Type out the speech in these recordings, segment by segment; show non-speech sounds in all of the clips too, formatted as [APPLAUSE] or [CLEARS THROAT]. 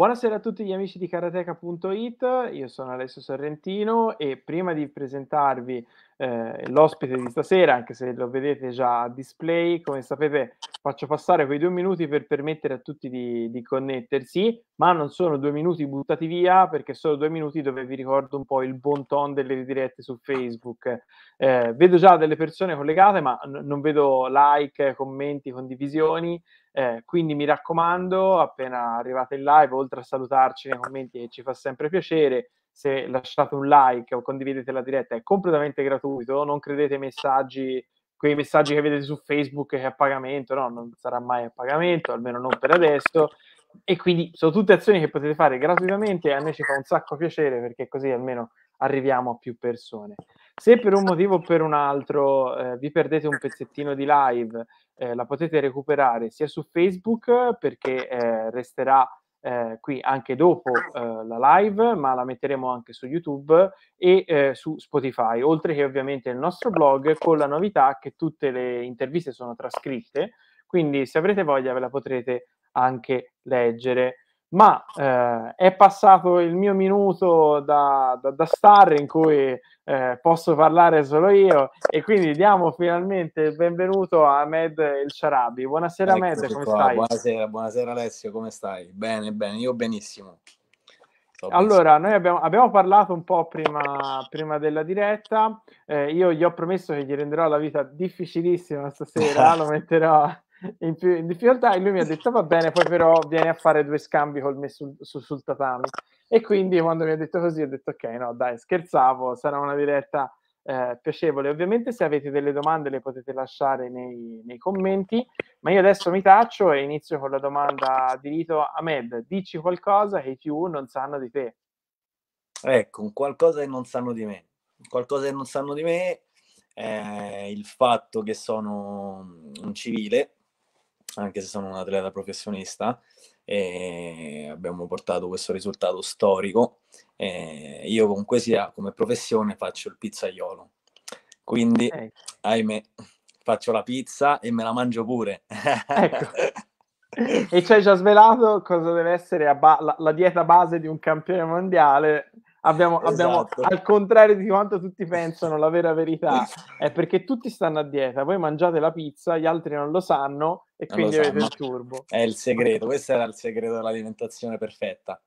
Buonasera a tutti gli amici di karateka.it, io sono Alessio Sorrentino e prima di presentarvi eh, l'ospite di stasera, anche se lo vedete già a display, come sapete faccio passare quei due minuti per permettere a tutti di, di connettersi, ma non sono due minuti buttati via perché sono due minuti dove vi ricordo un po' il bon ton delle dirette su Facebook. Eh, vedo già delle persone collegate, ma n- non vedo like, commenti, condivisioni. Eh, quindi mi raccomando, appena arrivate in live, oltre a salutarci nei commenti che ci fa sempre piacere, se lasciate un like o condividete la diretta è completamente gratuito, non credete ai messaggi, quei messaggi che vedete su Facebook che è a pagamento, no, non sarà mai a pagamento, almeno non per adesso. E quindi sono tutte azioni che potete fare gratuitamente e a noi ci fa un sacco piacere perché così almeno arriviamo a più persone. Se per un motivo o per un altro eh, vi perdete un pezzettino di live, eh, la potete recuperare sia su Facebook perché eh, resterà eh, qui anche dopo eh, la live, ma la metteremo anche su YouTube e eh, su Spotify, oltre che ovviamente il nostro blog con la novità che tutte le interviste sono trascritte, quindi se avrete voglia ve la potrete anche leggere ma eh, è passato il mio minuto da, da, da star in cui eh, posso parlare solo io e quindi diamo finalmente il benvenuto a Ahmed El Sharabi. Buonasera Eccoci Ahmed, come qua. stai? Buonasera, buonasera Alessio, come stai? Bene, bene, io benissimo. allora, noi abbiamo, abbiamo, parlato un po' prima, prima della diretta, eh, io gli ho promesso che gli renderò la vita difficilissima stasera, lo [LAUGHS] metterò in, più, in difficoltà e lui mi ha detto va bene, poi però vieni a fare due scambi col me sul, sul, sul tatami. E quindi quando mi ha detto così ho detto ok, no dai, scherzavo, sarà una diretta eh, piacevole. Ovviamente se avete delle domande le potete lasciare nei, nei, commenti, ma io adesso mi taccio e inizio con la domanda di Rito. Ahmed, dici qualcosa che i più non sanno di te. Ecco, qualcosa che non sanno di me. Qualcosa che non sanno di me è il fatto che sono un civile, anche se sono un atleta professionista, e abbiamo portato questo risultato storico. E io comunque sia come professione faccio il pizzaiolo. Quindi, okay. ahimè, faccio la pizza e me la mangio pure. ecco. [LAUGHS] e ci hai già svelato cosa deve essere ba- la, la dieta base di un campione mondiale Abbiamo, esatto. abbiamo, al contrario di quanto tutti pensano, la vera verità [LAUGHS] è perché tutti stanno a dieta, voi mangiate la pizza, gli altri non lo sanno e non quindi avete il turbo. È il segreto, questo era il segreto dell'alimentazione perfetta.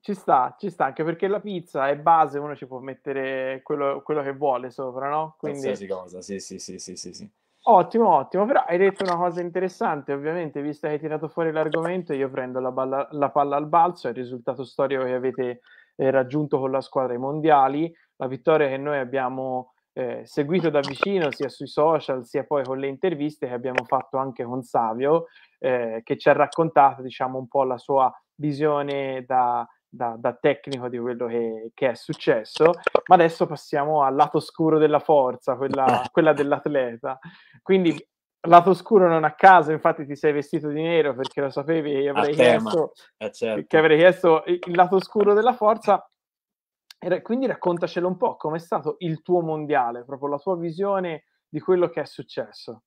Ci sta, ci sta, anche perché la pizza è base, uno ci può mettere quello, quello che vuole sopra, no? Quindi... Qualsiasi cosa, sì, sì, sì, sì, sì, sì. Ottimo, ottimo, però hai detto una cosa interessante, ovviamente, visto che hai tirato fuori l'argomento, io prendo la, balla, la palla al balzo, è il risultato storico che avete eh, raggiunto con la squadra ai mondiali, la vittoria che noi abbiamo eh, seguito da vicino sia sui social sia poi con le interviste che abbiamo fatto anche con Savio, eh, che ci ha raccontato diciamo un po' la sua visione da, da, da tecnico di quello che, che, è successo, ma adesso passiamo al lato scuro della forza, quella, [LAUGHS] quella dell'atleta. Quindi lato scuro non a caso, infatti ti sei vestito di nero perché lo sapevi che avrei, chiesto, eh certo. che avrei chiesto il lato scuro della forza. E quindi raccontacelo un po', com'è stato il tuo mondiale, proprio la tua visione di quello che è successo.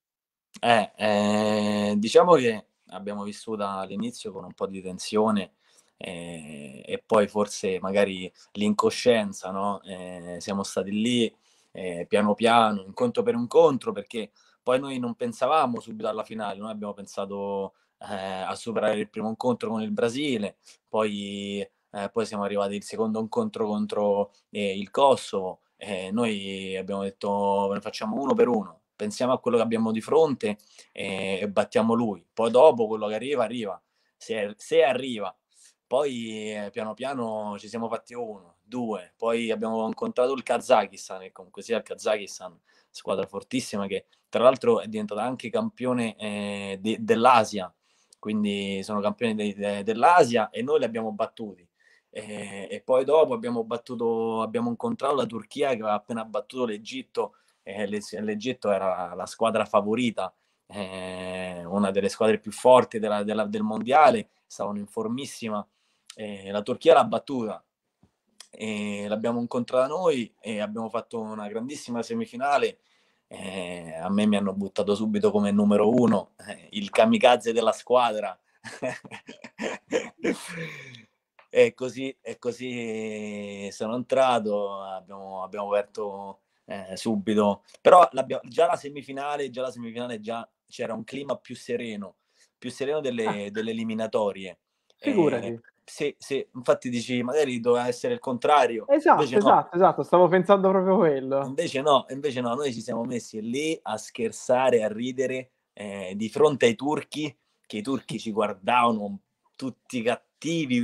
Eh, eh, diciamo che abbiamo vissuto all'inizio con un po' di tensione eh, e poi forse magari l'incoscienza, no? Eh, siamo stati lì eh, piano piano, incontro per incontro, perché poi noi non pensavamo subito alla finale, noi abbiamo pensato eh, a superare il primo incontro con il Brasile, poi, eh, poi siamo arrivati al secondo incontro contro eh, il Kosovo, noi abbiamo detto ne facciamo uno per uno, pensiamo a quello che abbiamo di fronte e battiamo lui, poi dopo quello che arriva arriva, se, se arriva. Poi eh, piano piano ci siamo fatti uno, due, poi abbiamo incontrato il Kazakistan e comunque sia il Kazakistan, squadra fortissima che tra l'altro è diventata anche campione eh, de- dell'Asia, quindi sono campioni de- de- dell'Asia e noi li abbiamo battuti. E, e poi dopo abbiamo, battuto, abbiamo incontrato la Turchia che aveva appena battuto l'Egitto, e l'Egitto era la squadra favorita, eh, una delle squadre più forti della, della, del mondiale, stavano in formissima. Eh, la Turchia l'ha battuta, e l'abbiamo incontrata noi e abbiamo fatto una grandissima semifinale eh, a me mi hanno buttato subito come numero uno, eh, il kamikaze della squadra. [LAUGHS] e così, e così sono entrato, abbiamo, abbiamo aperto eh, subito, però già la semifinale, già la semifinale già c'era un clima più sereno, più sereno delle, ah. delle eliminatorie. Figurati. Eh, se, infatti dici magari doveva essere il contrario. Esatto, esatto, no. esatto, stavo pensando proprio quello. Invece no, invece no, noi ci siamo messi lì a scherzare, a ridere eh, di fronte ai turchi, che i turchi ci guardavano tutti cattivi,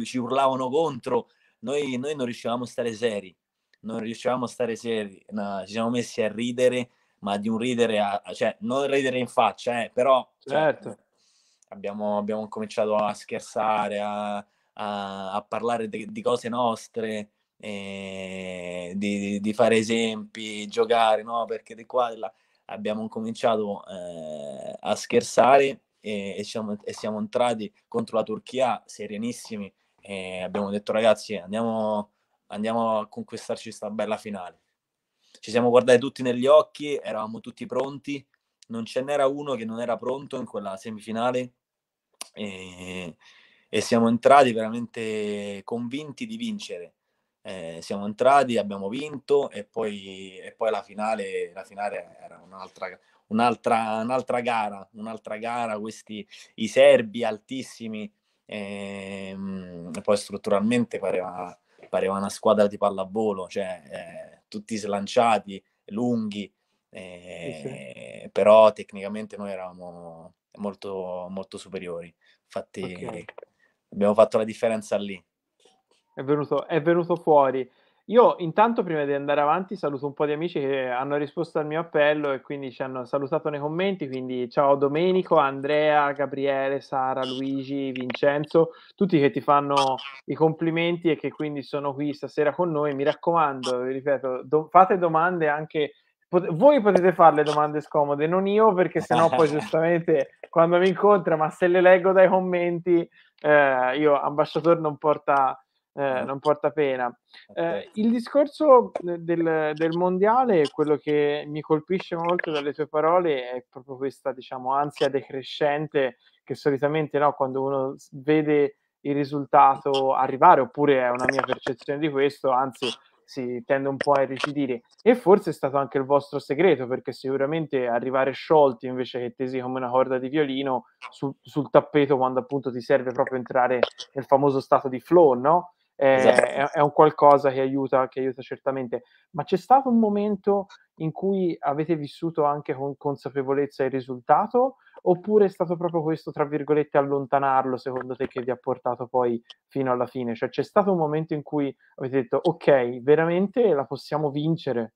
ci urlavano contro, noi, noi non riuscivamo a stare seri, non riuscivamo a stare seri, no, ci siamo messi a ridere, ma di un ridere, a, cioè non ridere in faccia, eh, però cioè, certo. cioè, abbiamo, abbiamo cominciato a scherzare, a, a, a parlare de, di cose nostre, eh, di, di, fare esempi, giocare, no? Perché di qua e là abbiamo cominciato eh, a scherzare e, e, siamo, e, siamo, entrati contro la Turchia serenissimi e abbiamo detto ragazzi andiamo, andiamo a conquistarci questa bella finale. Ci siamo guardati tutti negli occhi, eravamo tutti pronti, non ce n'era uno che non era pronto in quella semifinale e, e siamo entrati veramente convinti di vincere. Eh, siamo entrati, abbiamo vinto e poi, e poi la, finale, la finale era un'altra, un'altra, un'altra gara, un'altra gara, questi i serbi altissimi, ehm, e poi strutturalmente pareva, pareva una squadra di pallavolo, cioè eh, tutti slanciati, lunghi, eh, sì. però tecnicamente noi eravamo molto, molto superiori. Infatti okay. abbiamo fatto la differenza lì. È venuto, è venuto fuori. Io intanto prima di andare avanti saluto un po' di amici che hanno risposto al mio appello e quindi ci hanno salutato nei commenti, quindi ciao Domenico, Andrea, Gabriele, Sara, Luigi, Vincenzo, tutti che ti fanno i complimenti e che quindi sono qui stasera con noi. Mi raccomando, vi ripeto, do- fate domande anche pot- voi potete fare le domande scomode, non io perché sennò poi [LAUGHS] giustamente quando mi incontra, ma se le leggo dai commenti eh, io ambasciatore non porta eh, non porta pena. Eh, il discorso del, del, mondiale, quello che mi colpisce molto dalle tue parole è proprio questa, diciamo, ansia decrescente che solitamente no, quando uno vede il risultato arrivare, oppure è una mia percezione di questo, anzi si tende un po' a irrigidire e forse è stato anche il vostro segreto perché sicuramente arrivare sciolti invece che tesi come una corda di violino su, sul tappeto quando appunto ti serve proprio entrare nel famoso stato di flow, no? Esatto. è, è, un qualcosa che aiuta, che aiuta certamente. Ma c'è stato un momento in cui avete vissuto anche con consapevolezza il risultato? Oppure è stato proprio questo, tra virgolette, allontanarlo, secondo te, che vi ha portato poi fino alla fine? Cioè c'è stato un momento in cui avete detto, ok, veramente la possiamo vincere?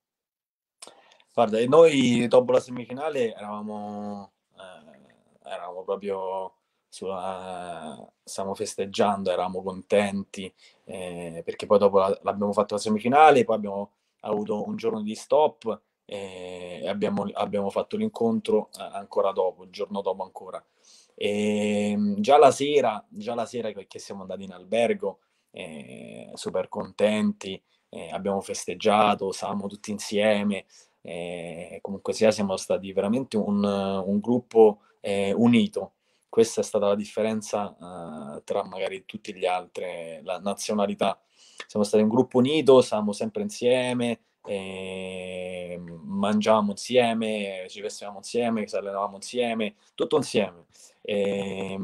Guarda, noi dopo la semifinale eravamo, eh, eravamo proprio sulla, stavamo festeggiando, eravamo contenti, eh, perché poi dopo la, l'abbiamo fatto la semifinale, poi abbiamo avuto un giorno di stop eh, e abbiamo, abbiamo fatto l'incontro ancora dopo, il giorno dopo ancora. E, ehm, già la sera, già la sera che siamo andati in albergo, eh, super contenti, eh, abbiamo festeggiato, stavamo tutti insieme, eh, comunque sia siamo stati veramente un, un gruppo eh, unito questa è stata la differenza uh, tra magari tutti gli altri, la nazionalità. Siamo stati un gruppo unito, stavamo sempre insieme, eh, mangiavamo insieme, ci vestivamo insieme, ci allenavamo insieme, tutto insieme. E,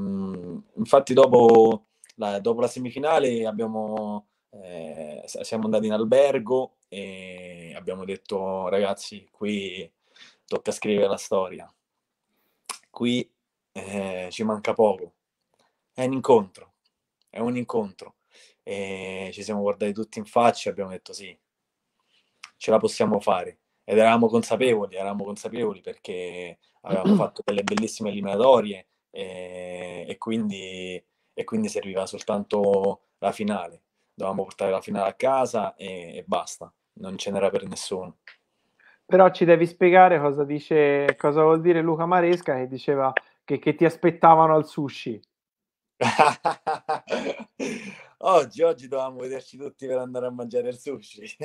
infatti dopo la, dopo la semifinale abbiamo, eh, siamo andati in albergo e abbiamo detto ragazzi qui tocca scrivere la storia. Qui eh, ci manca poco. È un incontro, è un incontro. E ci siamo guardati tutti in faccia e abbiamo detto sì, ce la possiamo fare. Ed eravamo consapevoli, eravamo consapevoli perché avevamo [CLEARS THROAT] fatto delle bellissime eliminatorie e, e, quindi, e quindi serviva soltanto la finale. Dovevamo portare la finale a casa e, e basta, non ce n'era per nessuno. Però ci devi spiegare cosa dice, cosa vuol dire Luca Maresca che diceva che, che ti aspettavano al sushi? oggi, oggi dovevamo vederci tutti per andare a mangiare il sushi.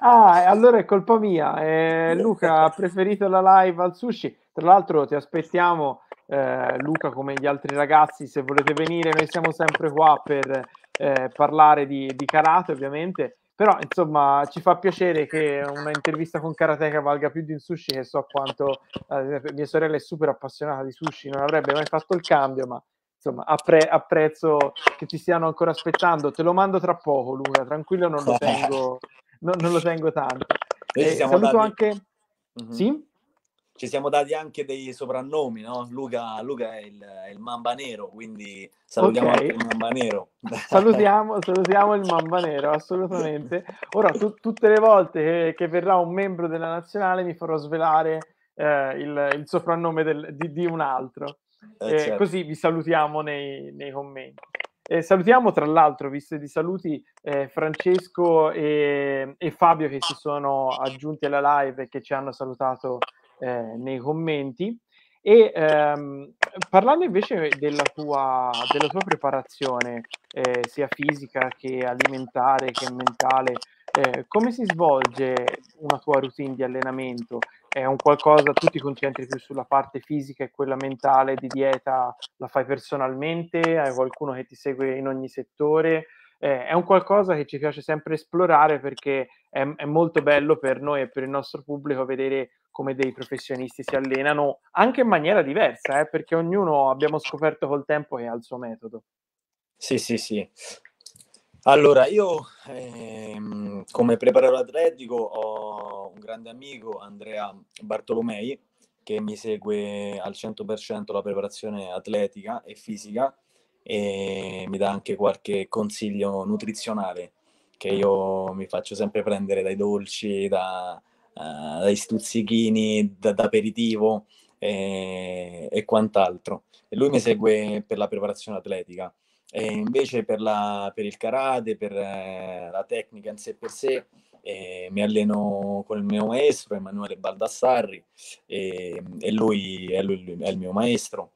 ah, allora è colpa mia. Eh, [LAUGHS] Luca ha preferito la live al sushi. Tra l'altro ti aspettiamo eh, Luca come gli altri ragazzi, se volete venire, noi siamo sempre qua per eh, parlare di, di karate ovviamente, però insomma ci fa piacere che una intervista con Karateka valga più di un sushi che so quanto eh, mia sorella è super appassionata di sushi, non avrebbe mai fatto il cambio, ma insomma appre- apprezzo che ci stiano ancora aspettando. Te lo mando tra poco, Luca, tranquillo, non lo [LAUGHS] tengo, non, non lo tengo tanto. Eh, saluto dati... anche... Mm-hmm. Sì? Ci siamo dati anche dei soprannomi, no? Luca, Luca è, il, è, il, Mamba Nero, quindi salutiamo okay. anche il Mamba Nero. [LAUGHS] Salutiamo, salutiamo il Mamba Nero, assolutamente. Ora, tu, tutte le volte che, che, verrà un membro della nazionale mi farò svelare eh, il, il, soprannome del, di, di, un altro. Eh, certo. Così vi salutiamo nei, nei commenti. Eh, salutiamo tra l'altro, visto di saluti, eh, Francesco e, e, Fabio che si sono aggiunti alla live e che ci hanno salutato eh, nei commenti. E ehm, parlando invece della tua, della tua preparazione, eh, sia fisica che alimentare che mentale, eh, come si svolge una tua routine di allenamento? È un qualcosa, tu ti concentri più sulla parte fisica e quella mentale di dieta la fai personalmente? Hai qualcuno che ti segue in ogni settore? Eh, è un qualcosa che ci piace sempre esplorare perché è, è, molto bello per noi e per il nostro pubblico vedere come dei professionisti si allenano anche in maniera diversa, eh, perché ognuno abbiamo scoperto col tempo che ha il suo metodo. Sì, sì, sì. Allora, io ehm, come preparatore atletico ho un grande amico, Andrea Bartolomei, che mi segue al 100% la preparazione atletica e fisica e mi dà anche qualche consiglio nutrizionale che io mi faccio sempre prendere dai dolci, da, uh, dai stuzzichini, da, da aperitivo e, e, quant'altro. E lui mi segue per la preparazione atletica. E invece per, la, per il karate, per eh, la tecnica in sé per sé, eh, mi alleno con il mio maestro Emanuele Baldassarri e, e lui, è, lui, è il mio maestro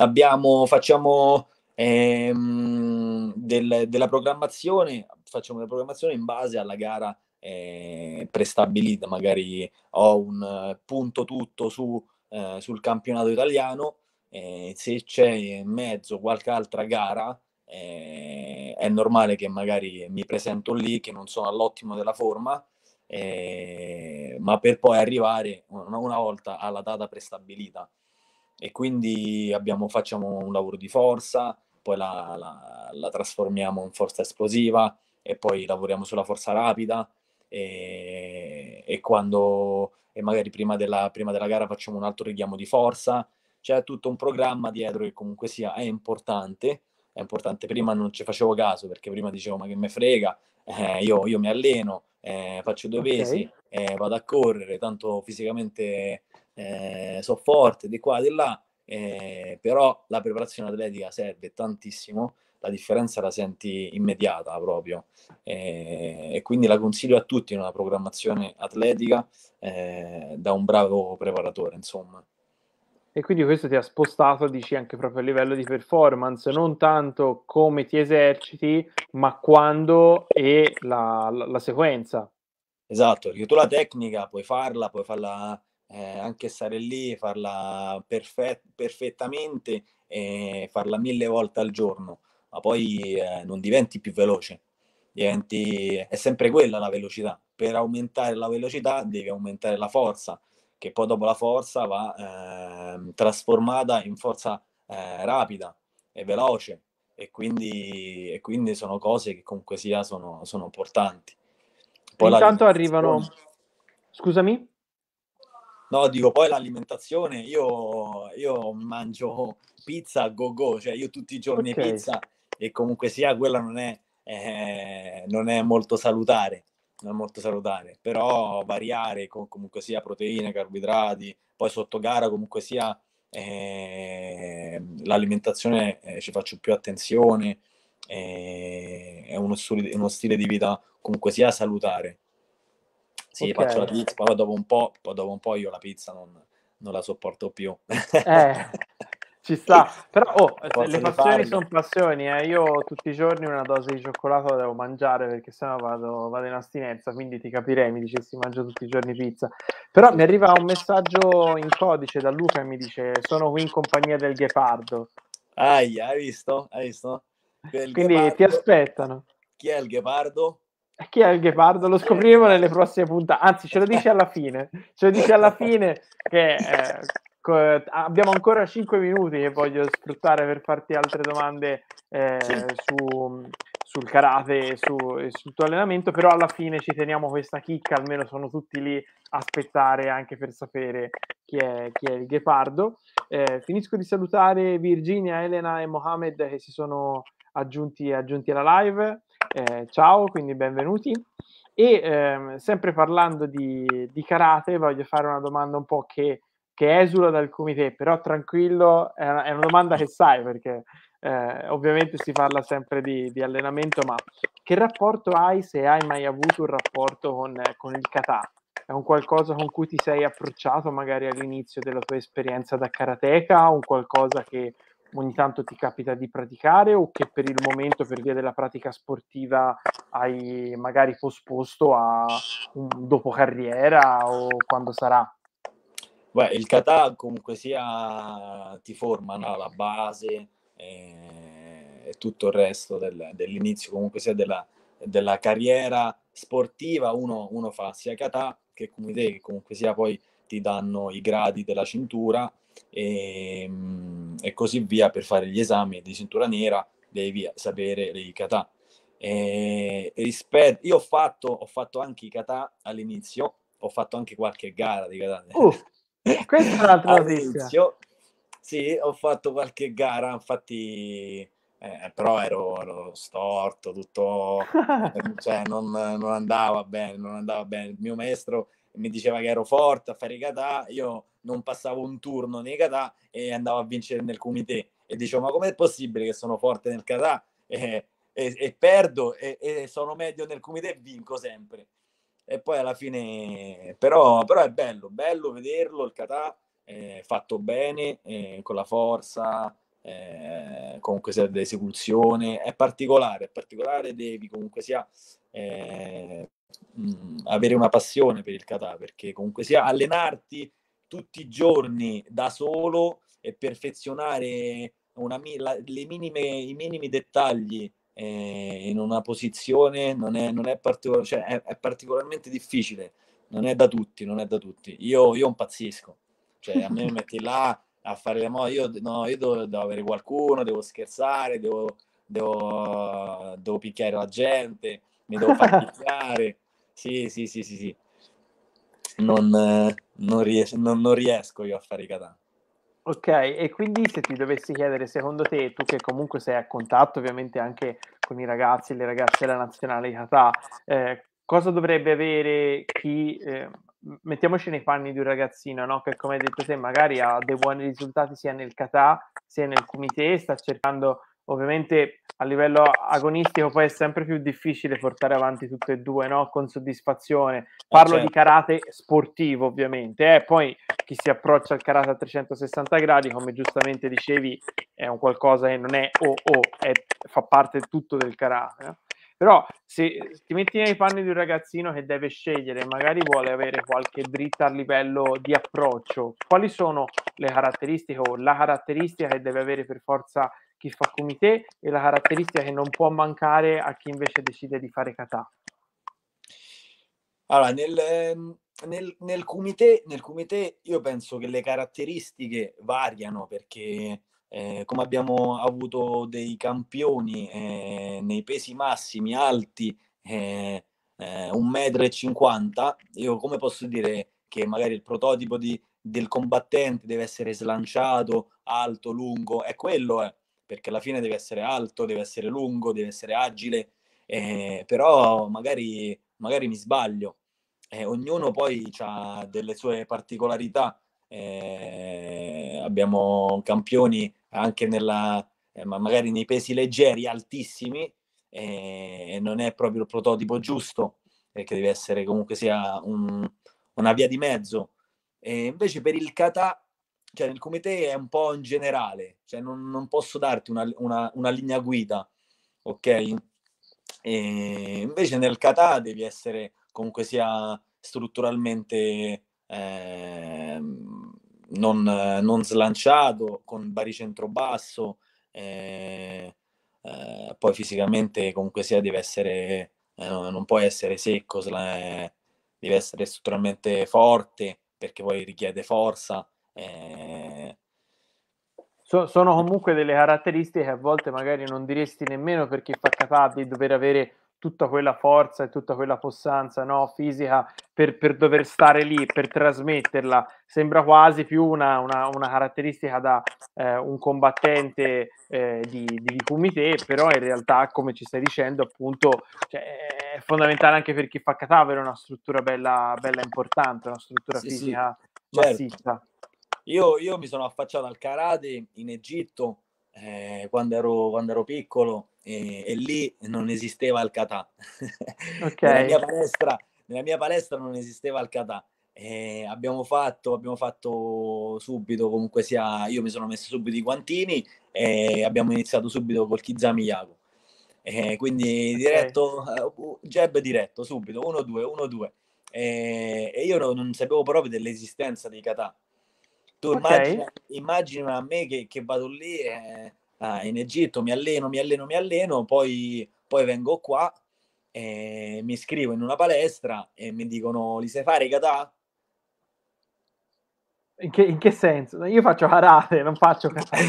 abbiamo, facciamo ehm, del, della programmazione, facciamo la programmazione in base alla gara eh, prestabilita, magari ho un punto tutto su, eh, sul campionato italiano, eh, se c'è in mezzo qualche altra gara, eh, è normale che magari mi presento lì, che non sono all'ottimo della forma, eh, ma per poi arrivare una volta alla data prestabilita e quindi abbiamo, facciamo un lavoro di forza, poi la, la, la, trasformiamo in forza esplosiva e poi lavoriamo sulla forza rapida. E, e quando e magari prima della, prima della gara facciamo un altro richiamo di forza, c'è tutto un programma dietro che comunque sia è importante, è importante, prima non ci facevo caso perché prima dicevo ma che me frega, eh, io, io, mi alleno, eh, faccio due pesi, okay. eh, vado a correre, tanto fisicamente eh, so forte di qua, di là, eh, però la preparazione atletica serve tantissimo, la differenza la senti immediata proprio eh, e quindi la consiglio a tutti una programmazione atletica eh, da un bravo preparatore, insomma. E quindi questo ti ha spostato, dici, anche proprio a livello di performance, non tanto come ti eserciti, ma quando e la, la, la sequenza. Esatto, perché tu la tecnica puoi farla, puoi farla eh, anche stare lì, farla perfet- perfettamente e farla mille volte al giorno, ma poi eh, non diventi più veloce, diventi, è sempre quella la velocità. Per aumentare la velocità devi aumentare la forza, che poi dopo la forza va eh, trasformata in forza eh, rapida e veloce e quindi, e quindi sono cose che comunque sia sono, sono importanti. Poi Intanto arrivano... Scusami? No, dico poi l'alimentazione, io, io mangio pizza a go go, cioè io tutti i giorni okay. pizza e comunque sia quella non è, eh, non è molto salutare, non è molto salutare, però variare con comunque sia proteine, carboidrati, poi sotto gara comunque sia eh, l'alimentazione eh, ci faccio più attenzione, eh, è uno uno stile di vita comunque sia salutare. Sì, okay. faccio la pizza, poi dopo un po', poi dopo un po' io la pizza non, non la sopporto più. Eh, [LAUGHS] Ci sta, però oh, le passioni sono passioni, eh. io tutti i giorni una dose di cioccolato la devo mangiare perché sennò vado, vado in astinenza, quindi ti capirei, mi dicessi mangio tutti i giorni pizza. Però mi arriva un messaggio in codice da Luca e mi dice sono qui in compagnia del ghepardo. Ai, hai visto? Hai visto? Quindi ghepardo... ti aspettano. Chi è il ghepardo? Chi è il ghepardo? Lo scopriremo nelle prossime puntate. Anzi, ce lo dice alla fine. Ce lo dice alla fine che eh, abbiamo ancora 5 minuti che voglio sfruttare per farti altre domande eh, su, sul karate e, su, sul tuo allenamento, però alla fine ci teniamo questa chicca, almeno sono tutti lì a aspettare anche per sapere chi è, chi è il ghepardo. Eh, finisco di salutare Virginia, Elena e Mohamed che si sono aggiunti, aggiunti alla live. Eh, ciao, quindi benvenuti. E ehm, sempre parlando di, di karate, voglio fare una domanda un po' che che esula dal comité, però tranquillo, è una, è una domanda che sai perché eh, ovviamente si parla sempre di, di, allenamento, ma che rapporto hai, se hai mai avuto un rapporto con, con il kata? È un qualcosa con cui ti sei approcciato magari all'inizio della tua esperienza da karateka, un qualcosa che ogni tanto ti capita di praticare o che per il momento, per via della pratica sportiva, hai magari posposto a dopo carriera o quando sarà? Beh, il kata comunque sia ti forma no? la base e, e, tutto il resto del, dell'inizio comunque sia della, della carriera sportiva uno, uno, fa sia kata che come te che comunque sia poi ti danno i gradi della cintura e, e così via per fare gli esami di cintura nera devi sapere i kata e, rispetto io ho fatto, ho fatto anche i kata all'inizio ho fatto anche qualche gara di kata uh. Questa è un'altra notizia. Sì, ho fatto qualche gara, infatti, eh, però ero, ero, storto, tutto, [LAUGHS] cioè non, non, andava bene, non andava bene. Il mio maestro mi diceva che ero forte a fare i kata, io non passavo un turno nei kata e andavo a vincere nel comité. E dicevo ma com'è possibile che sono forte nel kata e, e, e perdo e, e, sono medio nel comité e vinco sempre. E poi alla fine però, però è bello, bello vederlo il kata eh, fatto bene, eh, con la forza, eh, comunque sia d'esecuzione, è particolare, è particolare, devi comunque sia eh, mh, avere una passione per il kata, perché comunque sia allenarti tutti i giorni da solo e perfezionare una, la, le minime, i minimi dettagli eh, in una posizione non è, non è, particol- cioè è, è, particolarmente difficile, non è da tutti, non è da tutti. Io, io impazzisco, cioè a me mi [LAUGHS] metti là a fare le mode, io, no, io devo, devo, avere qualcuno, devo scherzare, devo, devo, devo picchiare la gente, mi devo far [LAUGHS] picchiare, sì, sì, sì, sì, sì. Non, non, ries- non, non riesco io a fare i katana. Ok, e quindi se ti dovessi chiedere, secondo te, tu che comunque sei a contatto ovviamente anche con i ragazzi e le ragazze della nazionale Kata, eh, cosa dovrebbe avere chi, eh, mettiamoci nei panni di un ragazzino, no? che come hai detto te magari ha dei buoni risultati sia nel Kata sia nel comité, sta cercando ovviamente a livello agonistico poi è sempre più difficile portare avanti tutte e due no? con soddisfazione. Parlo certo. di karate sportivo ovviamente, eh? poi chi si approccia al karate a 360 gradi, come giustamente dicevi, è un qualcosa che non è o o, è, fa parte tutto del karate. Eh? Però se ti metti nei panni di un ragazzino che deve scegliere, magari vuole avere qualche dritta a livello di approccio, quali sono le caratteristiche o la caratteristica che deve avere per forza chi fa comité e la caratteristica che non può mancare a chi invece decide di fare kata? Allora, nel, ehm, nel, nel, comité, nel comité io penso che le caratteristiche variano perché eh, come abbiamo avuto dei campioni eh, nei pesi massimi alti, eh, eh, 1,50 m, io come posso dire che magari il prototipo di, del combattente deve essere slanciato, alto, lungo, è quello è perché alla fine deve essere alto, deve essere lungo, deve essere agile, eh, però magari, magari mi sbaglio. Eh, ognuno poi ha delle sue particolarità. Eh, abbiamo campioni anche nella, eh, magari nei pesi leggeri, altissimi, eh, e non è proprio il prototipo giusto, perché deve essere comunque sia un, una via di mezzo. E invece per il kata cioè nel comité è un po' in generale, cioè non, non posso darti una, una, una, linea guida, ok? E invece nel kata devi essere comunque sia strutturalmente eh, non, non, slanciato, con baricentro basso, eh, eh, poi fisicamente comunque sia deve essere, eh, non può essere secco, deve essere strutturalmente forte perché poi richiede forza. Eh... So, sono comunque delle caratteristiche che a volte magari non diresti nemmeno per chi fa kata di dover avere tutta quella forza e tutta quella possanza no, fisica per, per, dover stare lì, per trasmetterla. Sembra quasi più una, una, una caratteristica da eh, un combattente eh, di, di kumite, però in realtà, come ci stai dicendo, appunto, cioè, è fondamentale anche per chi fa kata avere una struttura bella, bella importante, una struttura sì, fisica sì, massiccia. Certo. Io, io mi sono affacciato al karate in Egitto eh, quando, ero, quando ero piccolo e, e, lì non esisteva il kata. [LAUGHS] Okay. nella, mia palestra, nella mia palestra non esisteva il kata. Eh, abbiamo, fatto, abbiamo fatto subito, comunque sia, io mi sono messo subito i guantini e abbiamo iniziato subito col Kizami Yago. Eh, quindi diretto, uh, jab diretto, subito, 1-2, 1-2. Eh, e io non, non, sapevo proprio dell'esistenza dei kata. Tu okay. immagina, immagina a me che, che vado lì e ah, in Egitto, mi alleno, mi alleno, mi alleno, poi, poi vengo qua, e mi iscrivo in una palestra e mi dicono, li sai fare i kata? In che, in che senso? Io faccio karate, non faccio [LAUGHS] kata. [LAUGHS]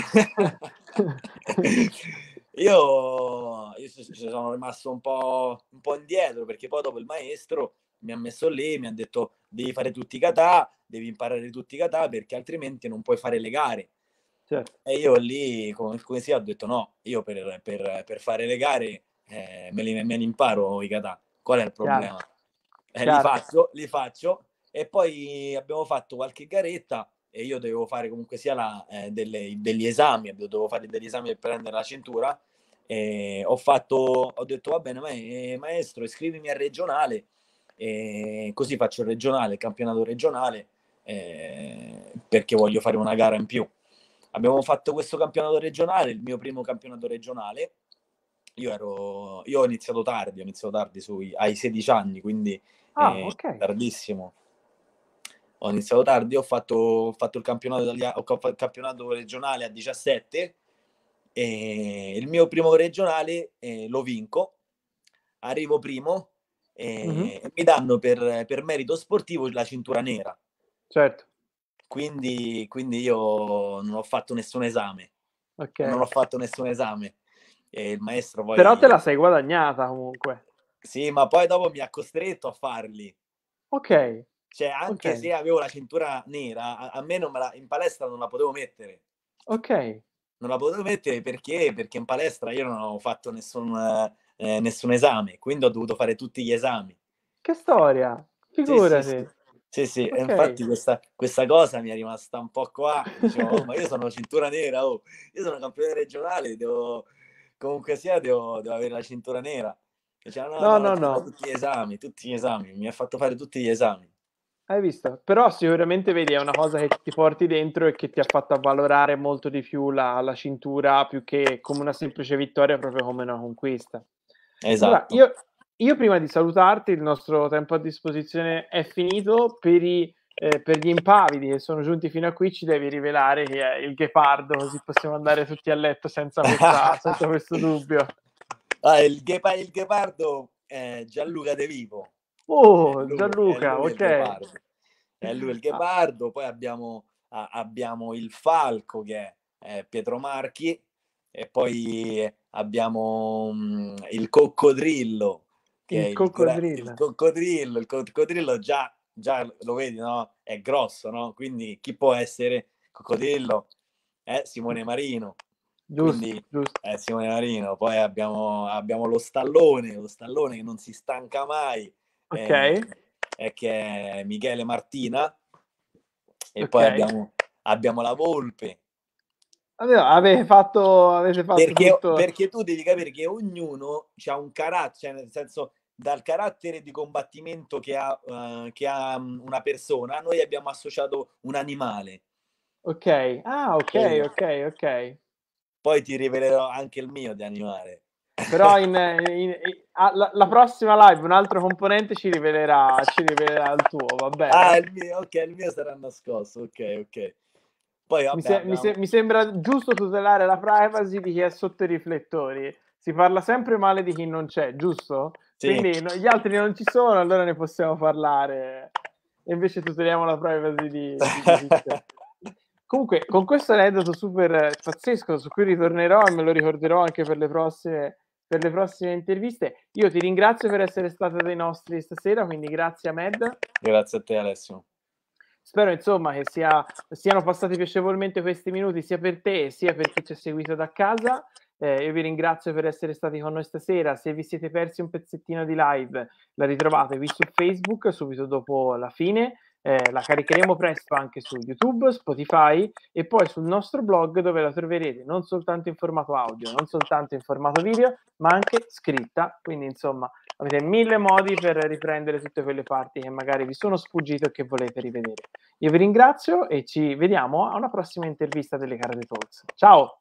io, io sono rimasto un po', un po' indietro perché poi dopo il maestro mi ha messo lì, mi ha detto devi fare tutti i kata, devi imparare tutti i kata perché altrimenti non puoi fare le gare. Certo. E io lì, come, come sia, ho detto no, io per, per, per fare le gare eh, me, li, me li imparo i kata. Qual è il problema? Eh, li, faccio, li faccio e poi abbiamo fatto qualche garetta e io dovevo fare comunque sia la, eh, delle, degli esami, dovevo fare degli esami per prendere la cintura. E ho fatto, ho detto va bene, ma, eh, maestro, iscrivimi al regionale, e così faccio il regionale, il campionato regionale, eh, perché voglio fare una gara in più. Abbiamo fatto questo campionato regionale, il mio primo campionato regionale. Io, ero, io ho iniziato tardi, ho iniziato tardi sui, ai 16 anni, quindi ah, eh, okay. tardissimo. Ho iniziato tardi, ho fatto, ho fatto il, campionato ho fatto il campionato regionale a 17 e il mio primo regionale eh, lo vinco, arrivo primo e, mm-hmm. mi danno per, per merito sportivo la cintura nera. Certo quindi, quindi io non ho fatto nessun esame. Okay. Non ho fatto nessun esame. E il maestro poi... Però te la sei guadagnata comunque. Sì, ma poi dopo mi ha costretto a farli. Ok. Cioè, anche okay. se avevo la cintura nera, a, a me non me la, in palestra non la potevo mettere. Ok. Non la potevo mettere perché? Perché in palestra io non ho fatto nessun, eh, nessun esame, quindi ho dovuto fare tutti gli esami. Che storia! Figurati. Sì, sì, sì. Sì, sì, okay. infatti questa, questa, cosa mi è rimasta un po' qua. Dicevo, oh, ma io sono cintura nera, oh. io sono campione regionale, devo, comunque sia, devo, devo avere la cintura nera. Diceva, no, no, no, no. Tutti gli esami, tutti gli esami, mi ha fatto fare tutti gli esami. Hai visto? Però sicuramente vedi, è una cosa che ti porti dentro e che ti ha fatto avvalorare molto di più la, la cintura, più che come una semplice vittoria, proprio come una conquista. Esatto. Allora, io, io prima di salutarti, il nostro tempo a disposizione è finito. Per, i, eh, per gli impavidi che sono giunti fino a qui, ci devi rivelare che è il ghepardo, così possiamo andare tutti a letto senza, questa, [LAUGHS] senza questo dubbio. Ah, il, ghepa- il ghepardo è Gianluca De Vivo. Oh, lui, Gianluca, ok. È lui il ghepardo, poi abbiamo, ah, abbiamo il falco che è Pietro Marchi e poi abbiamo um, il coccodrillo il, il coccodrillo. Il coccodrillo, il coccodrillo già, già lo vedi, no? È grosso, no? Quindi chi può essere coccodrillo? È Simone Marino. Giusto, Quindi, giusto. È Simone Marino. Poi abbiamo, abbiamo, lo stallone, lo stallone che non si stanca mai. Ok. Eh, è che è Michele Martina. E okay. poi abbiamo, abbiamo la volpe, Avete fatto, avete fatto perché, perché, tu devi capire che ognuno ha un carattere, cioè nel senso dal carattere di combattimento che ha, uh, che ha una persona, noi abbiamo associato un animale. Ok, ah, ok, Sì. ok, ok. Poi ti rivelerò anche il mio di animale. Però [LAUGHS] in, in- in- ah, la, la prossima live un altro componente ci rivelerà, ci rivelerà il tuo, va bene? Ah, il mio, ok, il mio sarà nascosto, ok, ok. Poi vabbè, mi, se- mi abbiamo- se- mi sembra giusto tutelare la privacy di chi è sotto i riflettori. Si parla sempre male di chi non c'è, giusto? Sì. Quindi no- gli altri non ci sono, allora ne possiamo parlare. E invece tuteliamo la privacy di, di-. [LAUGHS] Comunque, con questo aneddoto super pazzesco su cui ritornerò e me lo ricorderò anche per le prossime, per le prossime interviste, io ti ringrazio per essere stata dei nostri stasera, quindi grazie a Med. Grazie a te Alessio. Spero insomma che sia, siano passati piacevolmente questi minuti sia per te sia per chi ci ha seguito da casa. Eh, io vi ringrazio per essere stati con noi stasera. Se vi siete persi un pezzettino di live, la ritrovate qui su Facebook subito dopo la fine. Eh, la caricheremo presto anche su YouTube, Spotify e poi sul nostro blog dove la troverete non soltanto in formato audio, non soltanto in formato video, ma anche scritta. Quindi insomma avete mille modi per riprendere tutte quelle parti che magari vi sono sfuggite o che volete rivedere. Io vi ringrazio e ci vediamo a una prossima intervista delle Karate Talks. Ciao!